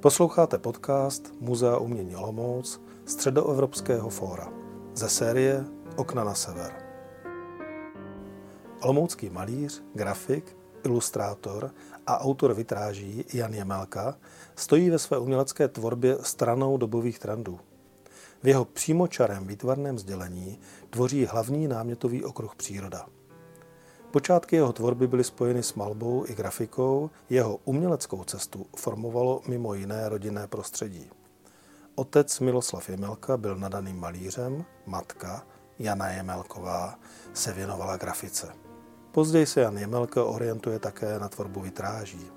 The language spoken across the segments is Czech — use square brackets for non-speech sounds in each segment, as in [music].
Posloucháte podcast Muzea umění Olomouc Středoevropského fóra ze série Okna na sever. Olomoucký malíř, grafik, ilustrátor a autor vitráží Jan Jemelka stojí ve své umělecké tvorbě stranou dobových trendů. V jeho přímočarém výtvarném sdělení tvoří hlavní námětový okruh příroda – Počátky jeho tvorby byly spojeny s malbou i grafikou, jeho uměleckou cestu formovalo mimo jiné rodinné prostředí. Otec Miloslav Jemelka byl nadaným malířem, matka Jana Jemelková se věnovala grafice. Později se Jan Jemelka orientuje také na tvorbu vitráží.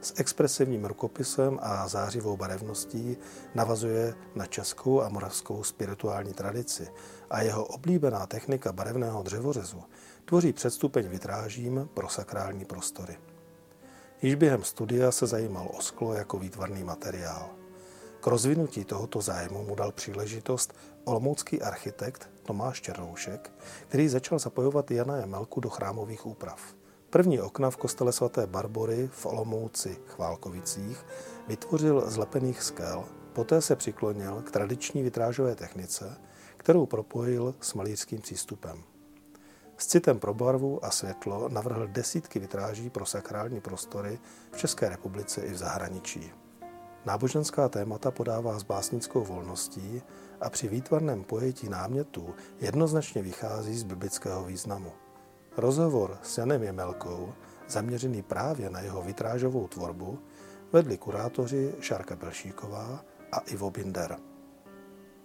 S expresivním rukopisem a zářivou barevností navazuje na českou a moravskou spirituální tradici a jeho oblíbená technika barevného dřevořezu tvoří předstupeň vitrážím pro sakrální prostory. Již během studia se zajímal o sklo jako výtvarný materiál. K rozvinutí tohoto zájmu mu dal příležitost olomoucký architekt Tomáš Černoušek, který začal zapojovat Jana Jemelku do chrámových úprav. První okna v kostele svaté Barbory v Olomouci Chválkovicích vytvořil z lepených skel, poté se přiklonil k tradiční vitrážové technice, kterou propojil s malířským přístupem. S citem pro barvu a světlo navrhl desítky vitráží pro sakrální prostory v České republice i v zahraničí. Náboženská témata podává s básnickou volností a při výtvarném pojetí námětů jednoznačně vychází z biblického významu. Rozhovor s Janem Jemelkou, zaměřený právě na jeho vitrážovou tvorbu, vedli kurátoři Šárka Belšíková a Ivo Binder.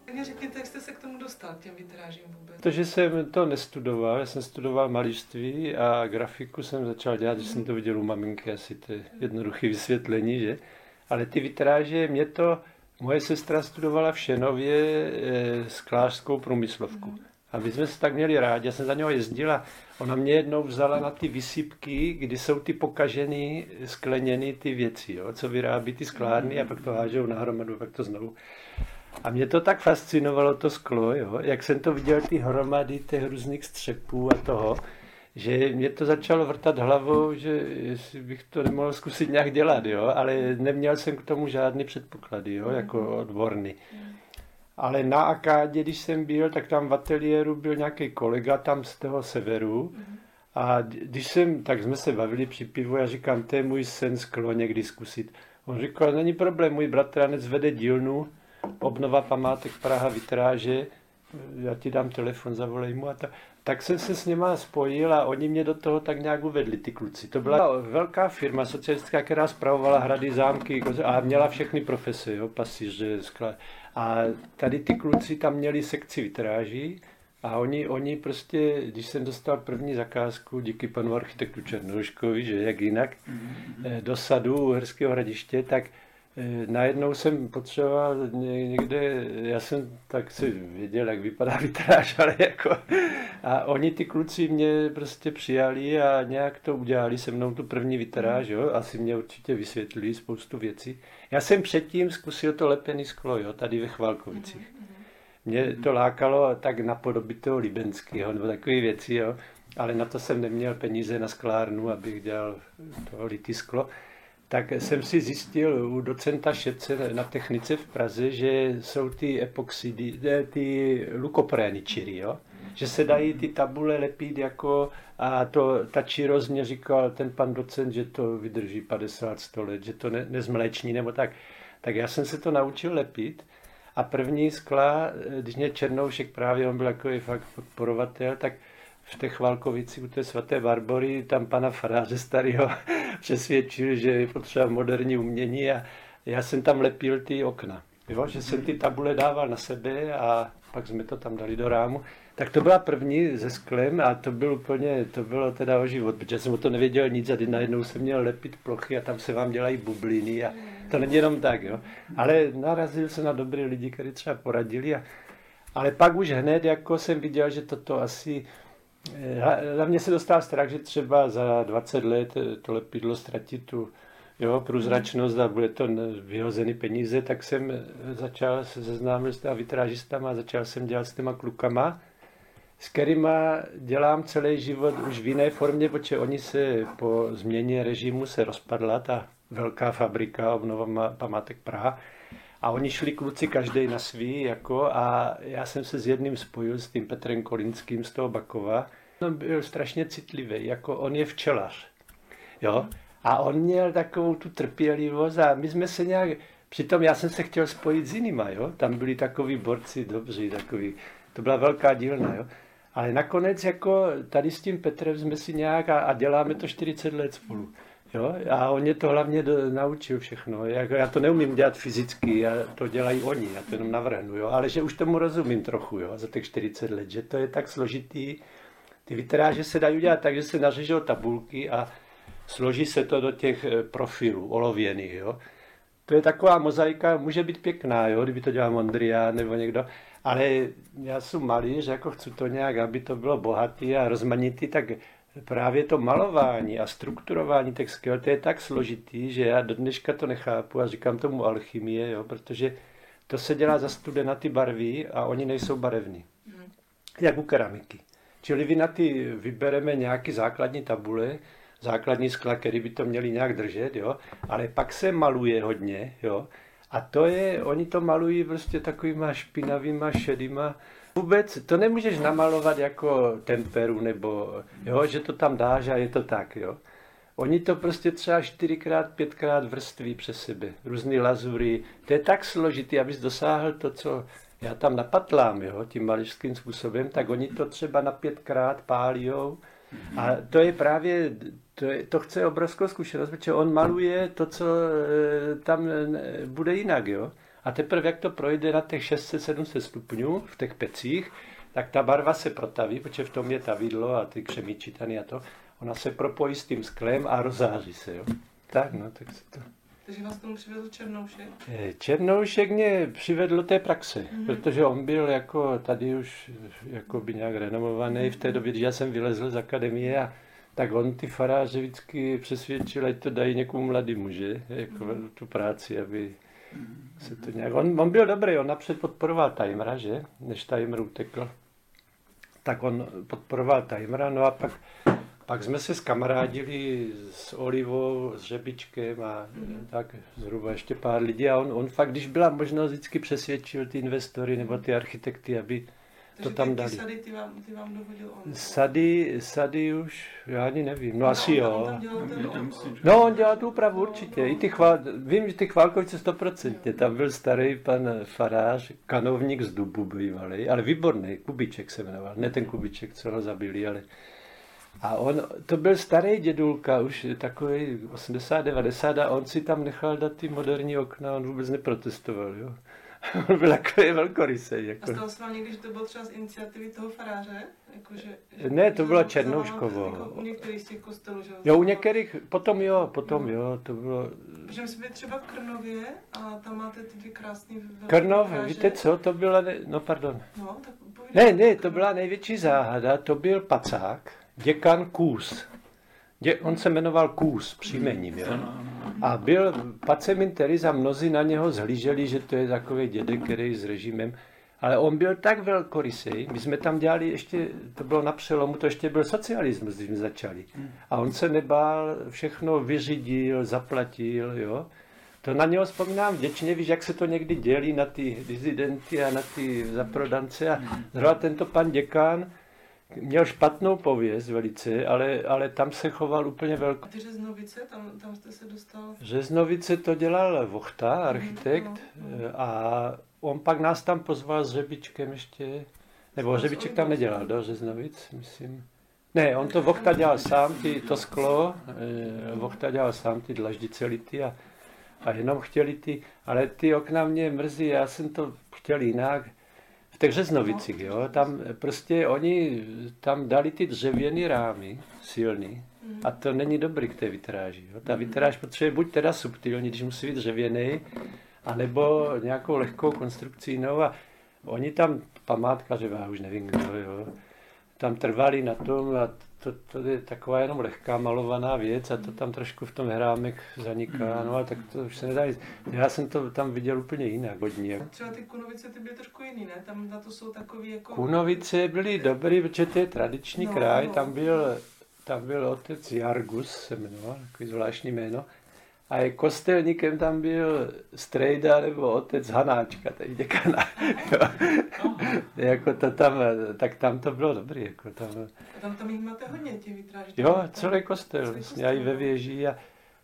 Tak mi řekněte, jak jste se k tomu dostal, k těm vitrážím vůbec? To, že jsem to nestudoval, já jsem studoval malířství a grafiku jsem začal dělat, že jsem to viděl u maminky, asi to je jednoduché vysvětlení, že? Ale ty vitráže, mě to, moje sestra studovala v Šenově e, sklářskou průmyslovku. Mm. A my jsme se tak měli rádi, já jsem za něho jezdila. Ona mě jednou vzala na ty vysypky, kdy jsou ty pokažený, skleněný ty věci, jo, co vyrábí ty sklárny a pak to hážou nahromadu, pak to znovu. A mě to tak fascinovalo, to sklo, jo? jak jsem to viděl, ty hromady těch různých střepů a toho, že mě to začalo vrtat hlavou, že jestli bych to nemohl zkusit nějak dělat, jo? ale neměl jsem k tomu žádný předpoklady, jo? jako odborný. Ale na Akádě, když jsem byl, tak tam v ateliéru byl nějaký kolega tam z toho severu. A když jsem, tak jsme se bavili při pivu, já říkám, to je můj sen sklo někdy zkusit. On říkal, není problém, můj bratranec vede dílnu, obnova památek Praha vitráže, já ti dám telefon, zavolej mu a ta, tak jsem se s nima spojil a oni mě do toho tak nějak uvedli, ty kluci. To byla velká firma socialistická, která spravovala hrady, zámky a měla všechny profese, jo, pasíře, skla. A tady ty kluci tam měli sekci vitráží a oni, oni prostě, když jsem dostal první zakázku díky panu architektu Černouškovi, že jak jinak, mm-hmm. do sadu Herského hradiště, tak Eh, najednou jsem potřeboval někde, já jsem tak si věděl, jak vypadá vitráž, [laughs] ale jako, a oni ty kluci mě prostě přijali a nějak to udělali se mnou tu první vitráž, jo, asi mě určitě vysvětlili spoustu věcí. Já jsem předtím zkusil to lepený sklo, jo, tady ve Chvalkovicích. Mě to lákalo tak napodobit toho Libenského, nebo takové věci, jo, ale na to jsem neměl peníze na sklárnu, abych dělal to litý sklo tak jsem si zjistil u docenta Šece na technice v Praze, že jsou ty epoxidy, ty lukoprény čiry, jo? že se dají ty tabule lepit jako a to, ta čirost mě říkal ten pan docent, že to vydrží 50-100 let, že to ne, nezmléční nebo tak. Tak já jsem se to naučil lepit a první skla, když mě Černoušek právě, on byl jako fakt podporovatel, tak v té Chvalkovici u té svaté Barbory, tam pana faráře starého přesvědčil, že je potřeba moderní umění a já jsem tam lepil ty okna. Jo? Že jsem ty tabule dával na sebe a pak jsme to tam dali do rámu. Tak to byla první ze sklem a to bylo úplně, to bylo teda o život, protože jsem o to nevěděl nic a najednou jsem měl lepit plochy a tam se vám dělají bubliny a to není jenom tak, jo. Ale narazil se na dobré lidi, kteří třeba poradili a, ale pak už hned jako jsem viděl, že toto asi na mě se dostal strach, že třeba za 20 let to lepidlo ztratí tu jo, průzračnost a bude to vyhozený peníze, tak jsem začal se seznámit s vitrážistama a začal jsem dělat s těma klukama, s kterýma dělám celý život už v jiné formě, protože oni se po změně režimu se rozpadla ta velká fabrika obnova památek Praha. A oni šli kluci každý na svý, jako, a já jsem se s jedním spojil, s tím Petrem Kolinským z toho Bakova. On byl strašně citlivý, jako on je včelař. Jo? A on měl takovou tu trpělivost a my jsme se nějak, přitom já jsem se chtěl spojit s jinýma, jo? tam byli takový borci dobří, takový, to byla velká dílna, jo? ale nakonec jako tady s tím Petrem jsme si nějak a, a děláme to 40 let spolu. Jo? A on mě to hlavně do, naučil všechno. Jako já to neumím dělat fyzicky, já to dělají oni, já to jenom navrhnu. Jo? Ale že už tomu rozumím trochu jo? za těch 40 let, že to je tak složitý. Ty vitráže se dají udělat tak, že se nařežou tabulky a složí se to do těch eh, profilů olověných. Jo? To je taková mozaika, může být pěkná, jo? kdyby to dělal Mondrian nebo někdo, ale já jsem malý, že jako chci to nějak, aby to bylo bohatý a rozmanitý, tak právě to malování a strukturování těch skil, to je tak složitý, že já do dneška to nechápu a říkám tomu alchymie, jo, protože to se dělá za studena ty barvy a oni nejsou barevní. Mm. Jak u keramiky. Čili vy na ty vybereme nějaký základní tabule, základní skla, který by to měli nějak držet, jo, ale pak se maluje hodně, jo, a to je, oni to malují prostě takovýma špinavýma, šedýma, Vůbec to nemůžeš namalovat jako temperu, nebo jo, že to tam dáš a je to tak. Jo. Oni to prostě třeba čtyřikrát, pětkrát vrství přes sebe. Různé lazury. To je tak složitý, abys dosáhl to, co já tam napatlám, jo, tím malířským způsobem, tak oni to třeba na pětkrát pálíjou. A to je právě, to, je, to chce obrovskou zkušenost, protože on maluje to, co e, tam e, bude jinak, jo. A teprve, jak to projde na těch 600-700 stupňů v těch pecích, tak ta barva se protaví, protože v tom je ta vidlo a ty křemíčitany a to. Ona se propojí s tím sklem a rozáří se. Jo. Tak, no, tak se to... Takže vás tomu přivedl Černoušek? Eh, Černoušek mě přivedl té praxe, mm-hmm. protože on byl jako tady už jako by nějak renomovaný v té době, když já jsem vylezl z akademie a tak on ty faráře vždycky přesvědčil, ať to dají někomu mladému, že? Jako mm-hmm. tu práci, aby se to nějak... On, on byl dobrý, on napřed podporoval Timera, že? Než Timer utekl. Tak on podporoval Timera, no a pak, pak jsme se skamarádili s Olivou, s Řebičkem a mm. tak zhruba ještě pár lidí a on, on fakt, když byla možnost, vždycky přesvědčil ty investory nebo ty architekty, aby takže to tam ty, dali. ty sady, ty vám, ty vám on? Sady, sady už, já ani nevím, no, no asi on, jo. On tam dělal ten, No, on dělal tu úpravu určitě. I ty chvál, vím, že ty chválkovice stoprocentně. Tam byl starý pan farář, kanovník z Dubu bývalý, ale výborný, Kubiček se jmenoval. Ne ten Kubiček, co ho zabili, ale... A on, to byl starý dědulka, už takový 80-90 a on si tam nechal dát ty moderní okna, on vůbec neprotestoval, jo. [laughs] on byl takový velkorysej. Jako. A stalo se vám někdy, že to bylo třeba z iniciativy toho faráře? Jako, že, ne, to že bylo Černouškovo. Jako u některých z těch kostelů, že Jo, u některých, potom jo, potom no. jo, to bylo... Protože my jsme třeba v Krnově a tam máte ty dvě krásné Krnov, víte co, to byla, ne... no pardon. No, tak ne, ne, to byla největší záhada, to byl pacák, děkan Kůz. Dě, on se jmenoval Kůz příjmením, jo. A byl Pacemin Teresa, mnozí na něho zhlíželi, že to je takový dědek, který s režimem. Ale on byl tak velkorysý, my jsme tam dělali ještě, to bylo na přelomu, to ještě byl socialismus, když jsme začali. A on se nebál, všechno vyřídil, zaplatil, jo. To na něho vzpomínám vděčně, víš, jak se to někdy dělí na ty dizidenty a na ty zaprodance. A zrovna tento pan děkán, měl špatnou pověst velice, ale, ale tam se choval úplně velkou. A ty Řeznovice, tam, tam jste se dostal? Řeznovice to dělal Vochta, mhm, architekt, mm, no. a on pak nás tam pozval s Řebičkem ještě, nebo Řebiček tam nedělal, do Řeznovic, myslím. Ne, on to Vochta dělal sám, ty, to sklo, eh, Vochta dělal sám ty dlaždice lity a, a jenom chtěli ty, ale ty okna mě mrzí, já jsem to chtěl jinak, v těch Řeznovicích, jo, tam prostě oni tam dali ty dřevěné rámy, silný, a to není dobrý k té vitráži. Jo. Ta vitráž potřebuje buď teda subtilní, když musí být dřevěný, anebo nějakou lehkou konstrukcí jinou a oni tam, památka, že já už nevím kdo, jo, tam trvali na tom a to, to je taková jenom lehká malovaná věc a to tam trošku v tom hrámek zaniká, no a tak to už se nedá jít. Já jsem to tam viděl úplně jinak hodně. Třeba ty Kunovice ty byly trošku jiný, ne? Tam na to jsou takový jako... Kunovice byly dobrý, protože to je tradiční no, kraj, no. tam byl, tam byl otec Jargus, se jmenoval, takový zvláštní jméno, A je kostelníkem tam byl strejda nebo otec Hanáčka, tady děkana. [laughs] jako to tam, tak tam to bylo dobrý. Jako tam, A tam, jich máte hodně, těch vitráží. jo, celý kostel, vlastně, a i ve věži. A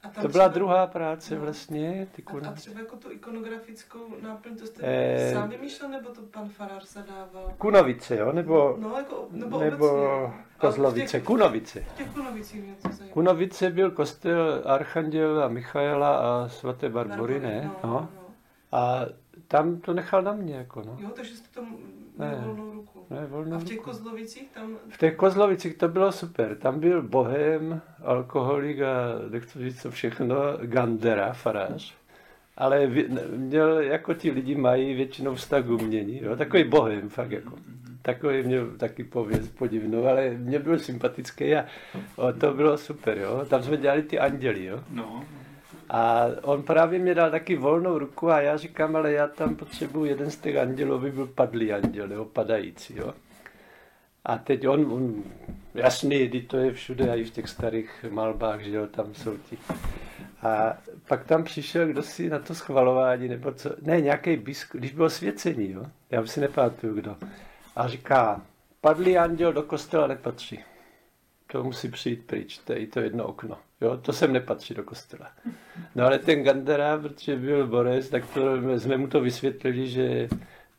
A tam to byla třeba- druhá práce No. vlastně. Ty A, a třeba jako tu ikonografickou náplň, to jste Eh. sám vymýšlel, nebo to pan farář zadával? Kunovice, jo? Nebo, No, jako, nebo, nebo obecně. Kozlovice. Těch, Kunovice. těch to. Kunovice byl kostel Archanděla Michaela a svaté Barbory, ne? No, No. no. A tam to nechal na mě, jako no. Jo, takže jste tam Ne. Měl volnou ruku. Ne, volnou A v těch ruku. Kozlovicích tam... V těch Kozlovicích to bylo super. Tam byl bohem, alkoholik a nechci říct co všechno, Gandera, farář. Ale měl, jako ti lidi mají většinou vztah k umění, jo? takový bohem, fakt jako. Takový měl taky pověst podivnou, ale mě byl sympatický a o, to bylo super, jo. Tam jsme dělali ty anděli, jo. No, A on právě mě dal taky volnou ruku a já říkám, ale já tam potřebuji jeden z těch andělů, aby byl padlý anděl, nebo padající, jo. A teď on, on jasný, kdy to je všude, a i v těch starých malbách, že jo, tam jsou ti. A pak tam přišel kdo si na to schvalování, nebo co, ne, nějaký biskup, když bylo svěcení, jo, já si nepamatuju kdo. A říká, padlý anděl do kostela nepatří. To musí přijít pryč, to je i to jedno okno. Jo, to sem nepatří do kostela. No ale ten Gandera, protože byl Boris, tak to, jsme mu to vysvětlili, že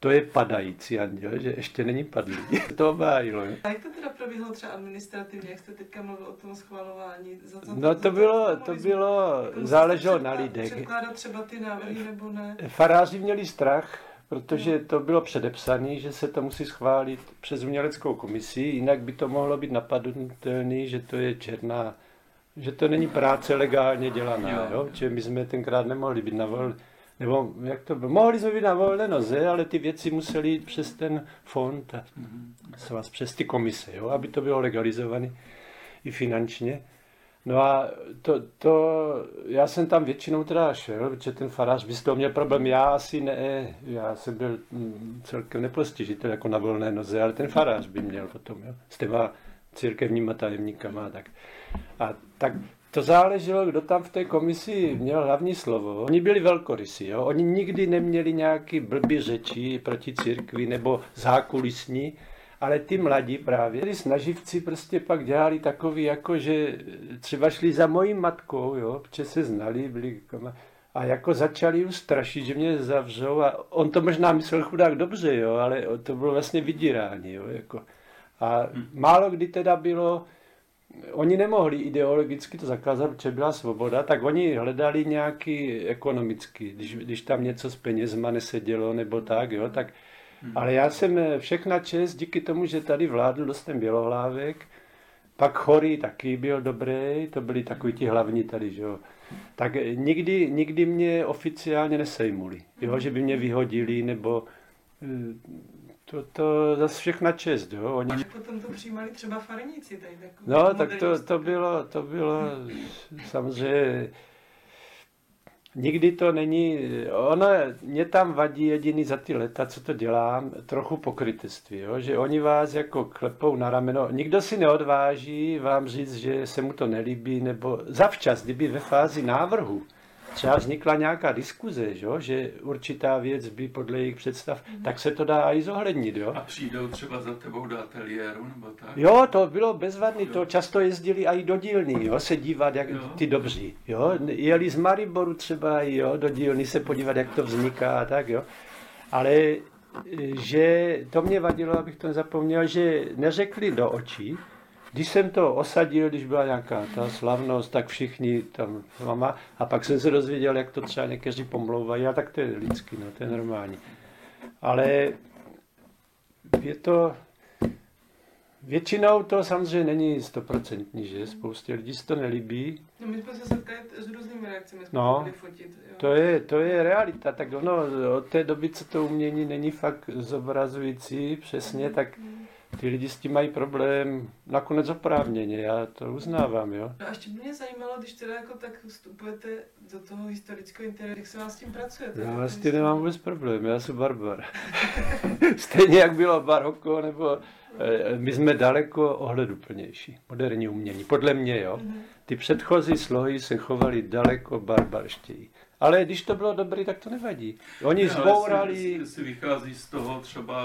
to je padající anděl, že ještě není padlý. [laughs] To obhájilo. jo. A jak to teda probíhalo třeba administrativně, jak jste teďka mluvil o tom schvalování? Za, No to bylo, to bylo, Jako záleželo musíte na lidech. Předkládat třeba ty návrhy nebo ne? Faráři měli strach, protože to bylo předepsané, že se to musí schválit přes uměleckou komisi, jinak by to mohlo být napadnutelné, že to je černá, že to není práce legálně dělaná, jo. Jo. Jo? Že my jsme tenkrát nemohli být na vol, nebo jak to bylo, mohli jsme být na volné noze, ale ty věci musely jít přes ten fond a svaz, přes ty komise, jo? aby to bylo legalizované i finančně. No a to, to, já jsem tam většinou teda šel, protože ten farář by měl problém, já asi ne, já jsem byl mm, celkem nepostižitel jako na volné noze, ale ten farář by měl potom, jo, s těma církevníma tajemníkama, tak. A tak to záleželo, kdo tam v té komisi měl hlavní slovo. Oni byli velkorysí, jo? oni nikdy neměli nějaký blbý řeči proti církvi nebo zákulisní, ale ty mladí právě, ty snaživci prostě pak dělali takový, jako že třeba šli za mojí matkou, jo, protože se znali, byli a jako začali ju strašit, že mě zavřou a on to možná myslel chudák dobře, jo, ale to bylo vlastně vydírání, jo, jako. A málo kdy teda bylo, oni nemohli ideologicky to zakázat, protože byla svoboda, tak oni hledali nějaký ekonomický, když, když tam něco s penězma nesedělo nebo tak, jo, tak ale já jsem eh, všechna čest díky tomu, že tady vládl dost ten Bělohlávek, pak Chorý taky byl dobrý, to byli takový ti hlavní tady, že jo. Tak eh, nikdy, nikdy mě oficiálně nesejmuli, jo, že by mě vyhodili, nebo eh, to, to zase všechna čest, jo. Oni, Jak potom to přijímali třeba farníci tady takový No, tak to, to bylo, to bylo samozřejmě, nikdy to není, ono, mě tam vadí jediný za ty leta, co to dělám, trochu pokrytectví, jo? že oni vás jako klepou na rameno, nikdo si neodváží vám říct, že se mu to nelíbí, nebo zavčas, kdyby ve fázi návrhu třeba vznikla nějaká diskuze, že, jo, že určitá věc by podle jejich představ, tak se to dá i zohlednit. Jo? A přijdou třeba za tebou do ateliéru nebo tak? Jo, to bylo bezvadný, to často jezdili i do dílny, jo, se dívat, jak Jo. ty dobří, jo, jeli z Mariboru třeba, jo, do dílny se podívat, jak to vzniká a tak, jo, ale e, že to mě vadilo, abych to nezapomněl, že neřekli do očí, když jsem to osadil, když byla nějaká ta slavnost, tak všichni tam mama, a pak jsem se dozvěděl, jak to třeba někteří pomlouvají, a tak to je lidský, no, to je normální. Ale je to, Většinou to samozřejmě není stoprocentní, že spoustě lidí se to nelíbí. No, my jsme se setkali s různými reakcemi, jsme No. fotit. Jo. To je, to je realita, tak ono od té doby, co to umění není fakt zobrazující přesně, tak ty lidi s tím mají problém nakonec oprávněně, já to uznávám, jo. No a ještě by mě zajímalo, když teda jako tak vstupujete do toho historického interiéru, jak se vás s tím pracuje? Já s tím nemám vůbec problém, já jsem barbar. [laughs] Stejně jak bylo baroko, nebo eh, my jsme daleko ohleduplnější, moderní umění, podle mě, jo. Mhm. Ty předchozí slohy se chovaly daleko barbarštěji. Ale když to bylo dobré, tak to nevadí. Oni zbourali... Jestli, jestli vychází z toho třeba...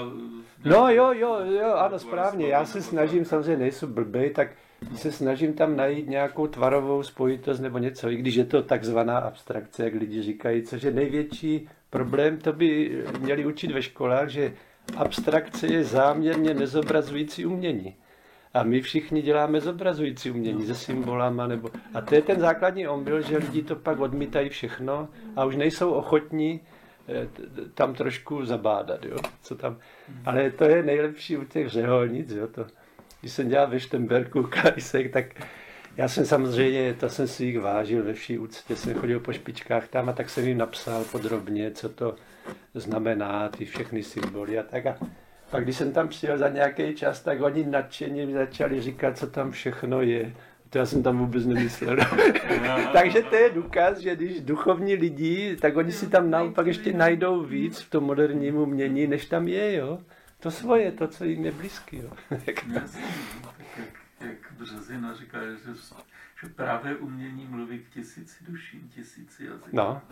No jo, jo, jo, ano, správně. Já se snažím, samozřejmě nejsou blbej, tak se snažím tam najít nějakou tvarovou spojitost nebo něco, i když je to takzvaná abstrakce, jak lidi říkají, což je největší problém, to by měli učit ve školách, že abstrakce je záměrně nezobrazující umění. A my všichni děláme zobrazující umění se symbolama. Nebo... A to je ten základní omyl, že lidi to pak odmítají všechno a už nejsou ochotní eh, tam trošku zabádat. Jo? Co tam... Ale to je nejlepší u těch řeholnic. Jo? To, když jsem dělal ve Štemberku [laughs] Kajsek, tak já jsem samozřejmě, to jsem si jich vážil ve vší úctě, jsem chodil po špičkách tam a tak jsem jim napsal podrobně, co to znamená, ty všechny symboly a tak. A pak když jsem tam přijel za nějaký čas, tak oni nadšeně mi začali říkat, co tam všechno je. To já jsem tam vůbec nemyslel. [laughs] Takže to je důkaz, že když duchovní lidi, tak oni si tam naopak ještě najdou víc v tom moderním umění, než tam je, jo. To svoje, to, co jim je blízký, jo. jak, jak Březina říká, že, že právě umění mluví k tisíci duším, tisíci jazyků. No,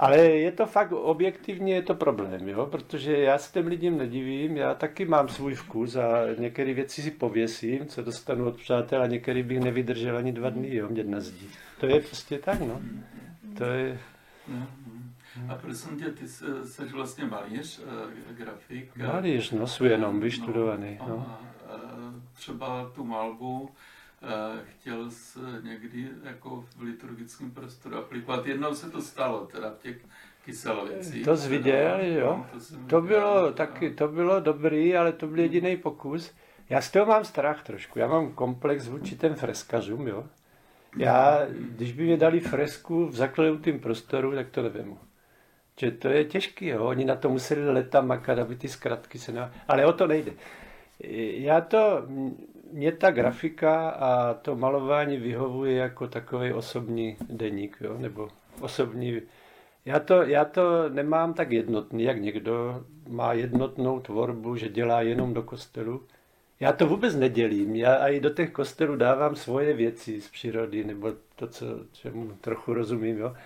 ale je to fakt, objektivně je to problém, jo? protože já se těm lidem nedivím, já taky mám svůj vkus a některé věci si pověsím, co dostanu od přátel a některé bych nevydržel ani dva dny, jo, mě na zdi. To je prostě tak, no. To je... A prosím tě, ty jsi vlastně malíř, eh, grafik. Malíř, no, jsou jenom no, vyštudovaný. No, no. Třeba tu malbu, jsi někdy jako v liturgickém prostoru aplikovat. Jednou se to stalo, teda v těch kyselovicích. To jsi viděl, jo? No, to, to bylo viděl, taky, to bylo dobrý, ale to byl jediný pokus. Já z toho mám strach trošku. Já mám komplex vůči těm freskařům, jo? Já, když by mě dali fresku v zaklenutém prostoru, tak to nevím. Že to je těžký, jo? Oni na to museli leta makat, aby ty zkratky se na... Ale o to nejde. Já to, mě ta grafika a to malování vyhovuje jako takový osobní deník, jo? nebo osobní... Já to, já to nemám tak jednotný, jak někdo má jednotnou tvorbu, že dělá jenom do kostelu. Já to vůbec nedělím. Já i do těch kostelů dávám svoje věci z přírody, nebo to, co, čemu trochu rozumím. Jo?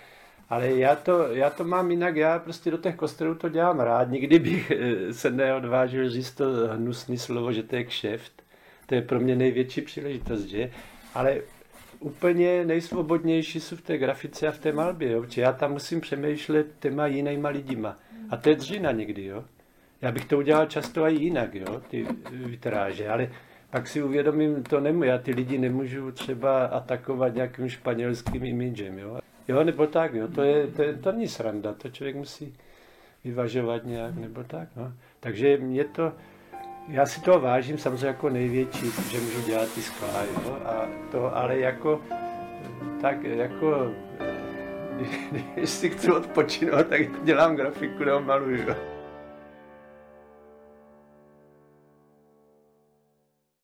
Ale já to, já to mám jinak, já prostě do těch kostelů to dělám rád. Nikdy bych eh, se neodvážil říct to hnusný slovo, že to je kšeft. To je pro mě největší příležitost, že? Ale úplně nejsvobodnější jsou v té grafice a v té malbě, jo? Či já tam musím přemýšlet těma jinýma lidima. A to je dřina někdy, jo? Já bych to udělal často i jinak, jo? Ty vitráže, ale pak si uvědomím, to nemůžu, já ty lidi nemůžu třeba atakovat nějakým španělským imidžem, jo? Jo, nebo tak, jo, to, je, to, je, to není sranda, to člověk musí vyvažovat nějak, nebo tak, no. Takže mě to, já si toho vážím samozřejmě jako největší, že můžu dělat ty skla, jo, a to, ale jako, tak jako, když si chci odpočinout, tak dělám grafiku nebo maluju.